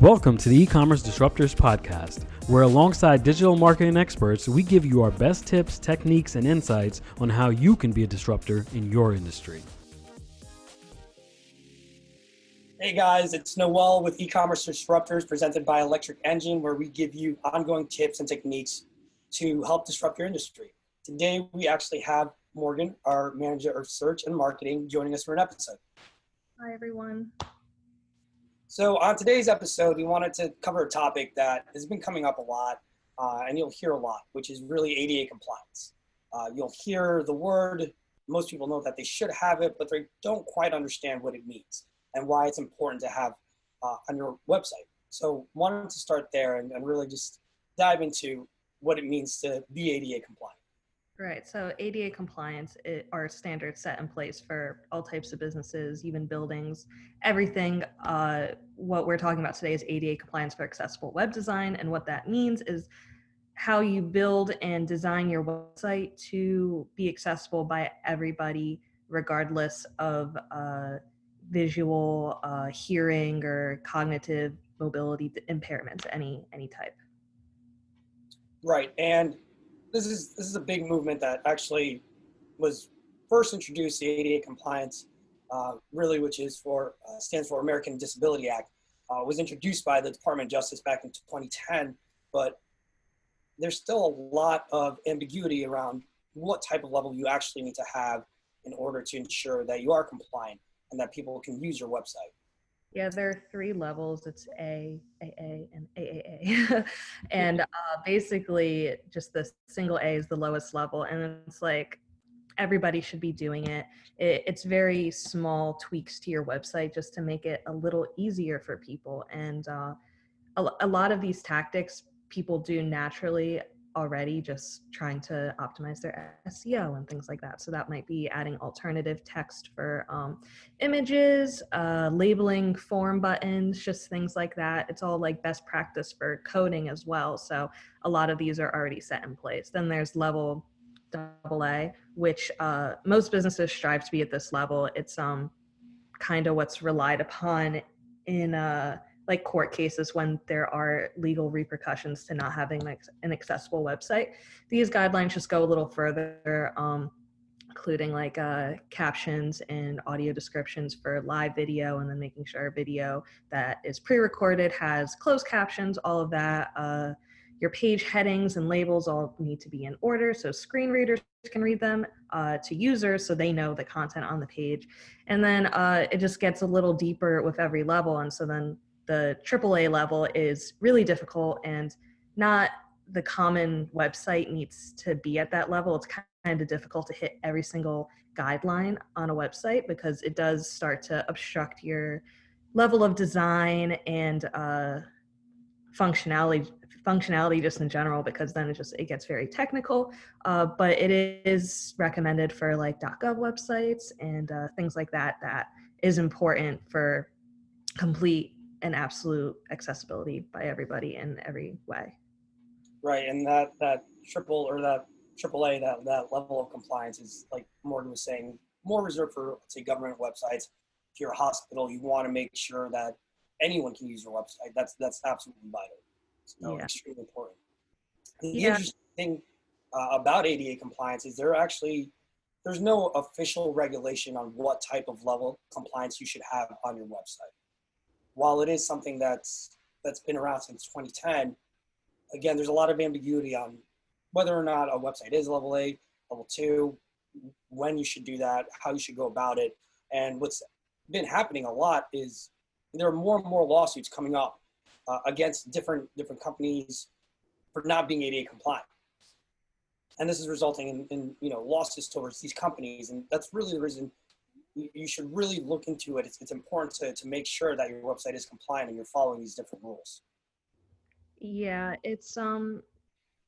Welcome to the e-commerce disruptors podcast, where alongside digital marketing experts, we give you our best tips, techniques, and insights on how you can be a disruptor in your industry. Hey guys, it's Noel with e-commerce disruptors presented by Electric Enjin, where we give you ongoing tips and techniques to help disrupt your industry. Today, we actually have Morgan, our manager of search and marketing, joining us for an episode. Hi, everyone. So, on today's episode, we wanted to cover a topic that has been coming up a lot, uh, and you'll hear a lot, which is really ADA compliance. Uh, you'll hear the word, most people know that they should have it, but they don't quite understand what it means and why it's important to have uh, on your website. So, wanted to start there and, and really just dive into what it means to be ADA compliant. Right. So ADA compliance are standards set in place for all types of businesses, even buildings, everything. Uh, what we're talking about today is ADA compliance for accessible web design. And what that means is how you build and design your website to be accessible by everybody, regardless of uh, visual, uh, hearing, or cognitive mobility impairments, any any type. Right. And this is this is a big movement that actually was first introduced the ADA compliance, uh, really, which is for uh, stands for American Disability Act, uh, was introduced by the Department of Justice back in 2010, but there's still a lot of ambiguity around what type of level you actually need to have in order to ensure that you are compliant and that people can use your website. Yeah, there are three levels. It's A, AA, and AAA. and uh, basically, just the single A is the lowest level. And it's like everybody should be doing it. it. It's very small tweaks to your website just to make it a little easier for people. And uh, a, a lot of these tactics people do naturally already just trying to optimize their SEO and things like that. So that might be adding alternative text for um, images, uh, labeling form buttons, just things like that. It's all like best practice for coding as well. So a lot of these are already set in place. Then there's level double A, which uh, most businesses strive to be at this level. It's um, kind of what's relied upon in uh, like court cases when there are legal repercussions to not having like an accessible website. These guidelines just go a little further, um, including like uh, captions and audio descriptions for live video, and then making sure a video that is pre-recorded has closed captions, all of that. Uh, your page headings and labels all need to be in order so screen readers can read them uh, to users so they know the content on the page. And then uh, it just gets a little deeper with every level. And so then the AAA level is really difficult and not the common website needs to be at that level. It's kind of difficult to hit every single guideline on a website because it does start to obstruct your level of design and uh, functionality functionality just in general because then it just it gets very technical uh, but it is recommended for like gov websites and uh, things like that that is important for complete and absolute accessibility by everybody in every way. Right, and that that triple or that AAA that that level of compliance is like Morgan was saying more reserved for say government websites. If you're a hospital, you want to make sure that anyone can use your website. That's that's absolutely vital. So yeah. extremely important. The yeah. interesting thing uh, about ADA compliance is there actually there's no official regulation on what type of level compliance you should have on your website while it is something that's that's been around since 2010, again, there's a lot of ambiguity on whether or not a website is level A, level two, when you should do that, how you should go about it. And what's been happening a lot is there are more and more lawsuits coming up uh, against different different companies for not being ADA compliant. And this is resulting in, in you know losses towards these companies, and that's really the reason you should really look into it. It's, it's important to, to make sure that your website is compliant and you're following these different rules. Yeah, it's um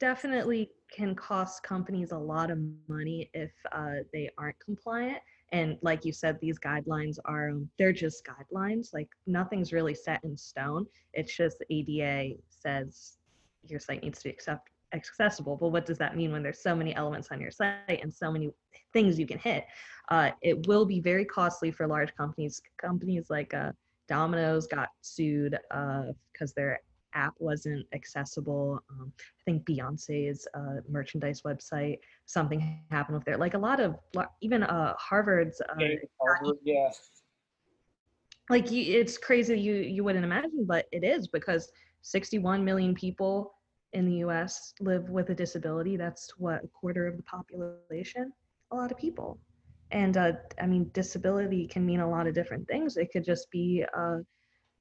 definitely can cost companies a lot of money if uh, they aren't compliant. And like you said, these guidelines are um, they're just guidelines. Like nothing's really set in stone. It's just the ADA says your site needs to be accept, accessible. But what does that mean when there's so many elements on your site and so many things you can hit? Uh, it will be very costly for large companies, companies like uh, Domino's got sued because uh, their app wasn't accessible. Um, I think Beyonce's uh, merchandise website, something happened with there. Like a lot of, even uh, Harvard's. Uh, Harvard, yeah. Like you, it's crazy. You you wouldn't imagine, but it is because 61 million people in the U.S. live with a disability. That's what a quarter of the population. A lot of people. And uh, I mean, disability can mean a lot of different things. It could just be uh,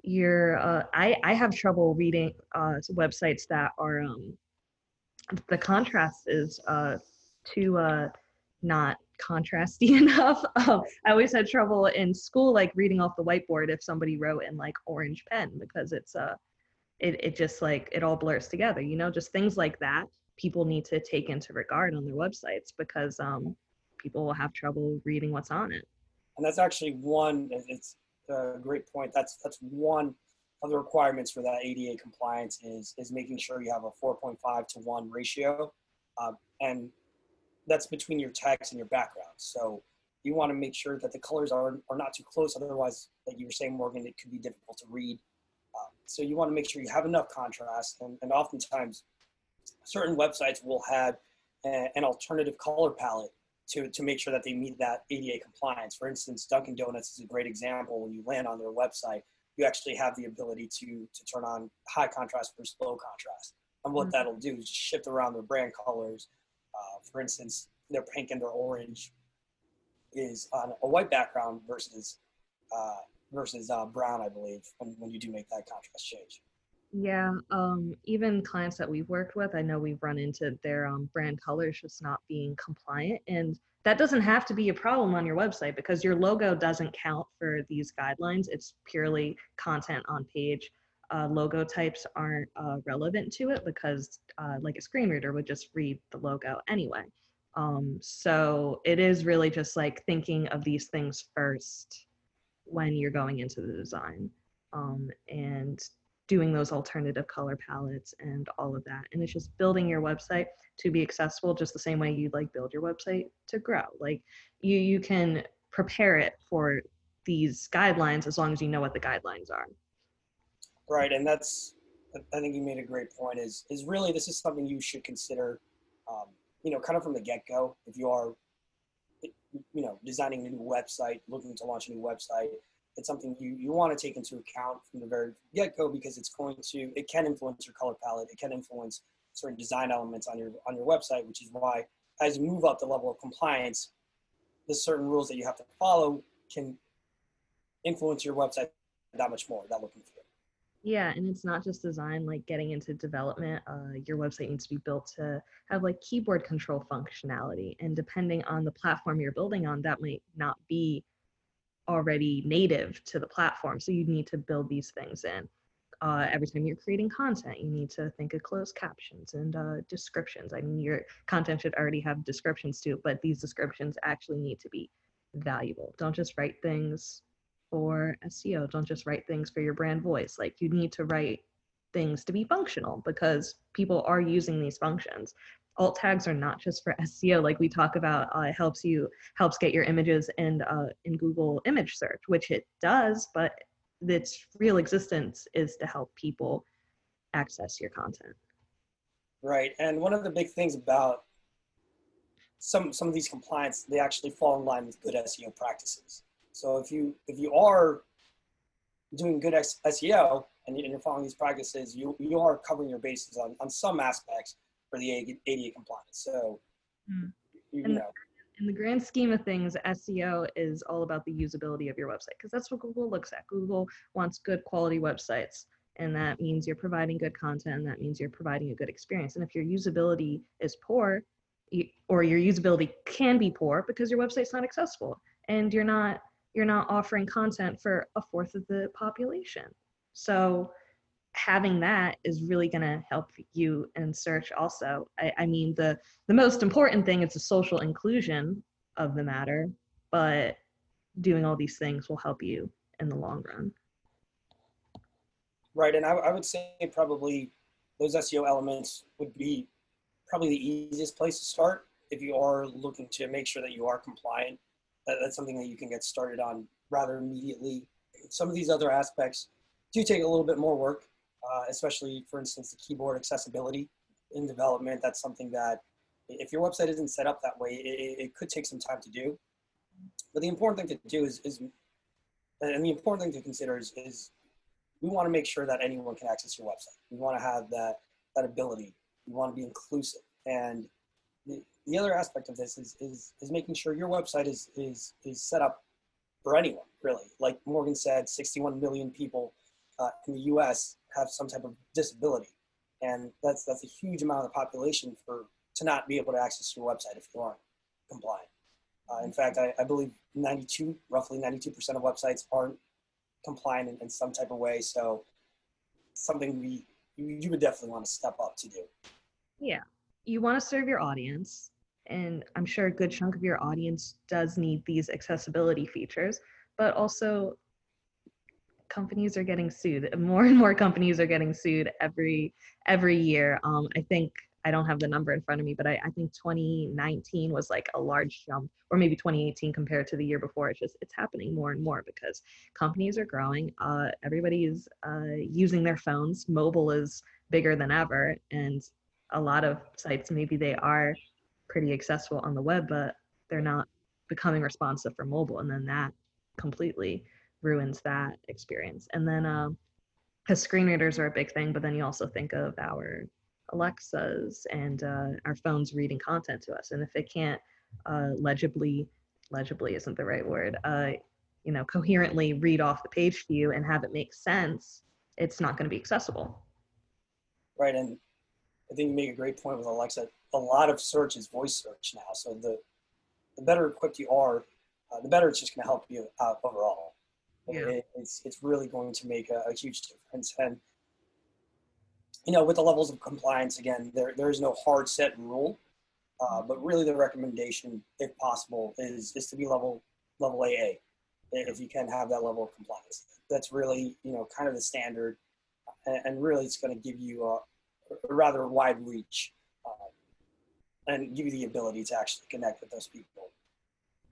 your uh, I I have trouble reading uh, websites that are um, the contrast is uh, too uh, not contrasty enough. Um, I always had trouble in school like reading off the whiteboard if somebody wrote in like orange pen because it's uh it it just like it all blurs together. You know, just things like that people need to take into regard on their websites because um people will have trouble reading what's on it. And that's actually one. It's a great point. That's that's one of the requirements for that ADA compliance is is making sure you have a 4.5 to one ratio, uh, and that's between your text and your background. So you want to make sure that the colors are are not too close. Otherwise, like you were saying, Morgan, it could be difficult to read. Uh, so you want to make sure you have enough contrast, and, and oftentimes, certain websites will have a, an alternative color palette to, to make sure that they meet that ADA compliance. For instance, Dunkin' Donuts is a great example. When you land on their website, you actually have the ability to, to turn on high contrast versus low contrast. And what mm-hmm. that'll do is shift around their brand colors. Uh, for instance, their pink and their orange is on a white background versus uh, versus uh, brown, I believe, when, when you do make that contrast change. Yeah, um, even clients that we've worked with, I know we've run into their um, brand colors just not being compliant. And that doesn't have to be a problem on your website because your logo doesn't count for these guidelines. It's purely content on page. Uh, logo types aren't uh, relevant to it because, uh, like a screen reader would just read the logo anyway. Um, so it is really just like thinking of these things first when you're going into the design. Um, and doing those alternative color palettes and all of that. And it's just building your website to be accessible just the same way you'd like build your website to grow. Like you you can prepare it for these guidelines as long as you know what the guidelines are. Right, and that's I think you made a great point. Is is really this is something you should consider, um, you know, kind of from the get go. If you are, you know, designing a new website, looking to launch a new website, it's something you, you want to take into account from the very get-go because it's going to it can influence your color palette it can influence certain design elements on your on your website which is why as you move up the level of compliance the certain rules that you have to follow can influence your website that much more that looking through yeah and it's not just design like getting into development uh, your website needs to be built to have like keyboard control functionality and depending on the platform you're building on that might not be already native to the platform. So you need to build these things in. Uh, every time you're creating content, you need to think of closed captions and uh, descriptions. I mean, your content should already have descriptions too, but these descriptions actually need to be valuable. Don't just write things for SEO. Don't just write things for your brand voice. Like you need to write things to be functional because people are using these functions alt tags are not just for SEO, like we talk about. Uh, it helps you helps get your images in uh, in Google image search, which it does, but its real existence is to help people access your content. Right, and one of the big things about some some of these compliance, they actually fall in line with good SEO practices. So if you if you are doing good SEO and you're following these practices, you you are covering your bases on, on some aspects for the ADA compliance. So, mm. you, know. In the grand scheme of things, SEO is all about the usability of your website because that's what Google looks at. Google wants good quality websites, and that means you're providing good content, and that means you're providing a good experience. And if your usability is poor, or your usability can be poor because your website's not accessible, and you're not you're not offering content for a fourth of the population. So having that is really going to help you in search also I, I, mean the the most important thing is the social inclusion of the matter but doing all these things will help you in the long run right and i, I would say probably those seo elements would be probably the easiest place to start if you are looking to make sure that you are compliant that, that's something that you can get started on rather immediately some of these other aspects do take a little bit more work, uh, especially for instance, the keyboard accessibility in development. That's something that if your website isn't set up that way, it, it could take some time to do. But the important thing to do is, is and the important thing to consider is, is we want to make sure that anyone can access your website. We want to have that, that ability. We want to be inclusive. And the, the other aspect of this is, is, is making sure your website is, is, is set up for anyone, really. Like Morgan said, 61 million people uh, in the US have some type of disability. And that's, that's a huge amount of the population for, to not be able to access your website if you aren't compliant. Uh, in fact, I, I, believe 92, roughly 92% of websites aren't compliant in, in, some type of way. So something we you would definitely want to step up to do. Yeah, you want to serve your audience, and I'm sure a good chunk of your audience does need these accessibility features, but also companies are getting sued. More and more companies are getting sued every every year. Um, I think I don't have the number in front of me, but I, I, think 2019 was like a large jump, or maybe 2018 compared to the year before. It's just it's happening more and more because companies are growing. Uh, everybody is uh, using their phones. Mobile is bigger than ever, and a lot of sites maybe they are pretty accessible on the web, but they're not becoming responsive for mobile, and then that completely ruins that experience. And then, um, because screen readers are a big thing, but then you also think of our Alexas and uh, our phones reading content to us. And if it can't uh, legibly, legibly isn't the right word, uh, you know, coherently read off the page to you and have it make sense, it's not going to be accessible. Right, and I think you make a great point with Alexa. A lot of search is voice search now, so the the better equipped you are, uh, the better it's just going to help you out overall. Yeah. It, it's it's really going to make a, a huge difference, and you know, with the levels of compliance, again, there, there is no hard set rule, uh, but really the recommendation, if possible, is, is to be level, level AA, if you can have that level of compliance. That's really, you know, kind of the standard, and, and really it's going to give you a, a, rather wide reach and give you the ability to actually connect with those people.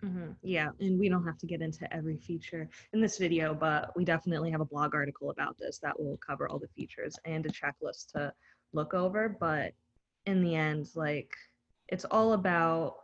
Mm-hmm. Yeah, and we don't have to get into every feature in this video, but we definitely have a blog article about this that will cover all the features and a checklist to look over. But in the end, like it's all about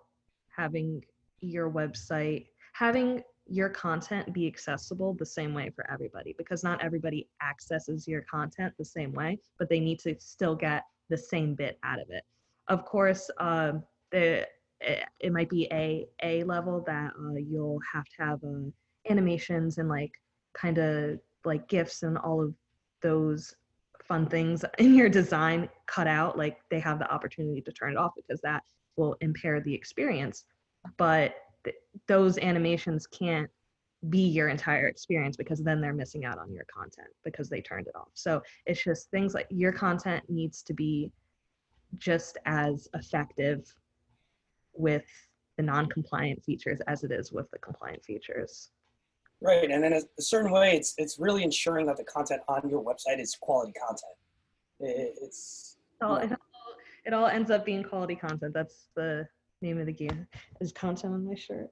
having your website, having your content be accessible the same way for everybody because not everybody accesses your content the same way, but they need to still get the same bit out of it. Of course, um, the it, it might be a a level that uh, you'll have to have uh, animations and like kind of like gifs and all of those fun things in your design cut out like they have the opportunity to turn it off because that will impair the experience. But th- those animations can't be your entire experience because then they're missing out on your content because they turned it off. So it's just things like your content needs to be just as effective with the non-compliant features as it is with the compliant features. Right, and in a certain way, it's it's really ensuring that the content on your website is quality content. It's it all, it all, it all ends up being quality content. That's the name of the game. Is content on my shirt.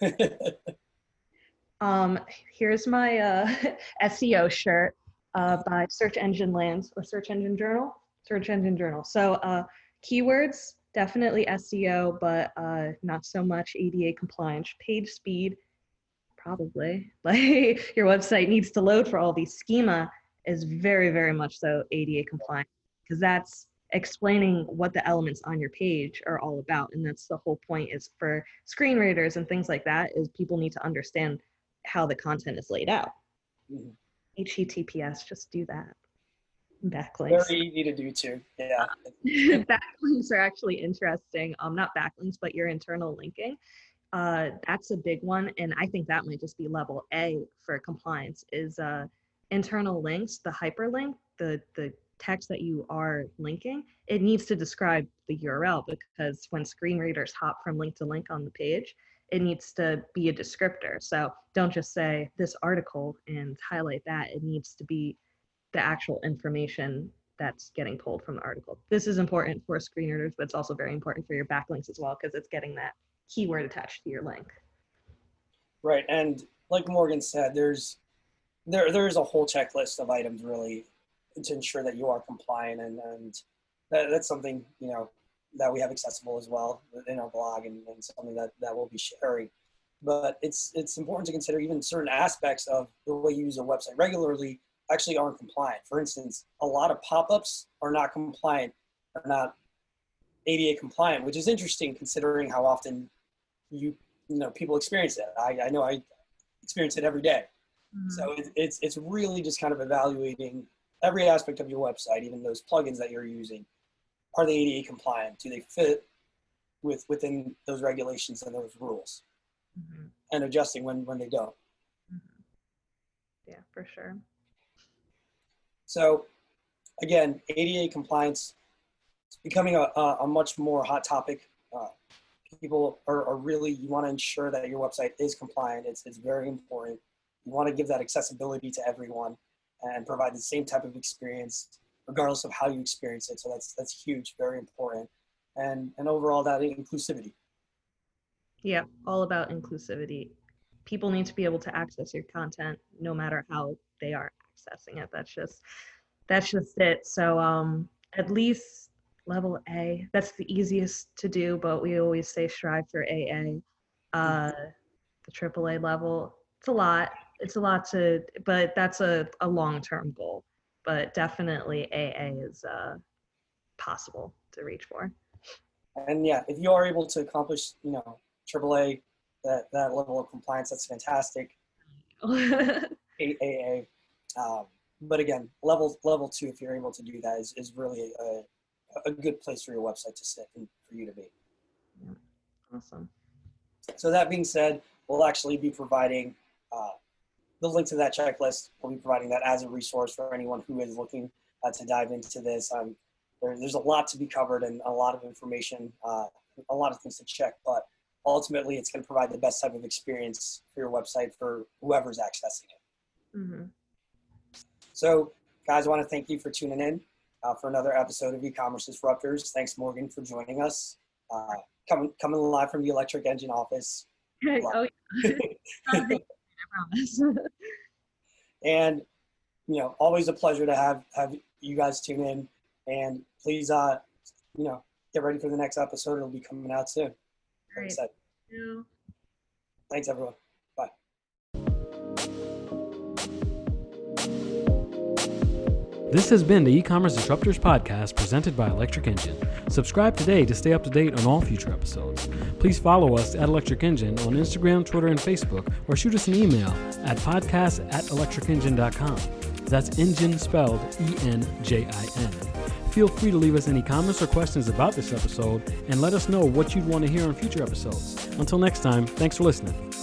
um, here's my uh, SEO shirt uh, by Search Engine Land or Search Engine Journal. Search Engine Journal. So uh, keywords definitely SEO, but uh, not so much ADA compliance. Page speed, probably. Like your website needs to load for all these schema is very, very much so ADA compliant because that's explaining what the elements on your page are all about. And that's the whole point is for screen readers and things like that is people need to understand how the content is laid out. Mm-hmm. HTTPS, just do that backlinks. Very easy to do too. Yeah. backlinks are actually interesting. Um, not backlinks, but your internal linking. Uh, that's a big one, and I think that might just be level A for compliance. Is uh, internal links, the hyperlink, the the text that you are linking, it needs to describe the URL because when screen readers hop from link to link on the page, it needs to be a descriptor. So don't just say this article and highlight that. It needs to be the actual information that's getting pulled from the article. This is important for screen readers, but it's also very important for your backlinks as well because it's getting that keyword attached to your link. Right, and like Morgan said, there's there there is a whole checklist of items really to ensure that you are compliant, and and that, that's something you know that we have accessible as well in our blog, and, and something that that we'll be sharing. But it's it's important to consider even certain aspects of the way you use a website regularly actually aren't compliant. For instance, a lot of pop-ups are not compliant, are not ADA compliant, which is interesting considering how often you you know people experience that. I, I know I experience it every day. Mm-hmm. So it, it's it's really just kind of evaluating every aspect of your website, even those plugins that you're using. Are they ADA compliant? Do they fit with within those regulations and those rules? Mm-hmm. And adjusting when when they don't. Mm-hmm. Yeah, for sure. So, again, ADA compliance is becoming a, a, much more hot topic. Uh, people are, are, really, you want to ensure that your website is compliant. It's, it's very important. You want to give that accessibility to everyone and provide the same type of experience regardless of how you experience it. So that's that's huge, very important. And and overall that inclusivity. Yeah, all about inclusivity. People need to be able to access your content no matter how they are accessing it. That's just that's just it. So um at least level A. That's the easiest to do, but we always say strive for AA. Uh the AAA level. It's a lot. It's a lot to but that's a, a long term goal. But definitely AA is uh possible to reach for. And yeah, if you are able to accomplish, you know, AAA, that, that level of compliance, that's fantastic. AA, um, but again, level level two, if you're able to do that, is, is really a, a good place for your website to sit and for you to be. Yeah. Awesome. So that being said, we'll actually be providing uh, the link to that checklist. We'll be providing that as a resource for anyone who is looking uh, to dive into this. Um, there, there's a lot to be covered and a lot of information, uh, a lot of things to check, but ultimately it's going to provide the best type of experience for your website for whoever's accessing it. Mm-hmm. So, guys, I want to thank you for tuning in uh, for another episode of E-commerce Disruptors. Thanks, Morgan, for joining us. Uh, coming coming live from the Electric Enjin office. oh, yeah. I promise. and you know, always a pleasure to have have you guys tune in. And please, uh, you know, get ready for the next episode. It'll be coming out soon. Great. Thanks, everyone. This has been the e-commerce disruptors podcast presented by Electric Enjin. Subscribe today to stay up to date on all future episodes. Please follow us at Electric Enjin on Instagram, Twitter, and Facebook, or shoot us an email at podcast at electricenjin.com. That's engine spelled E-N-J-I-N. Feel free to leave us any comments or questions about this episode and let us know what you'd want to hear on future episodes. Until next time, thanks for listening.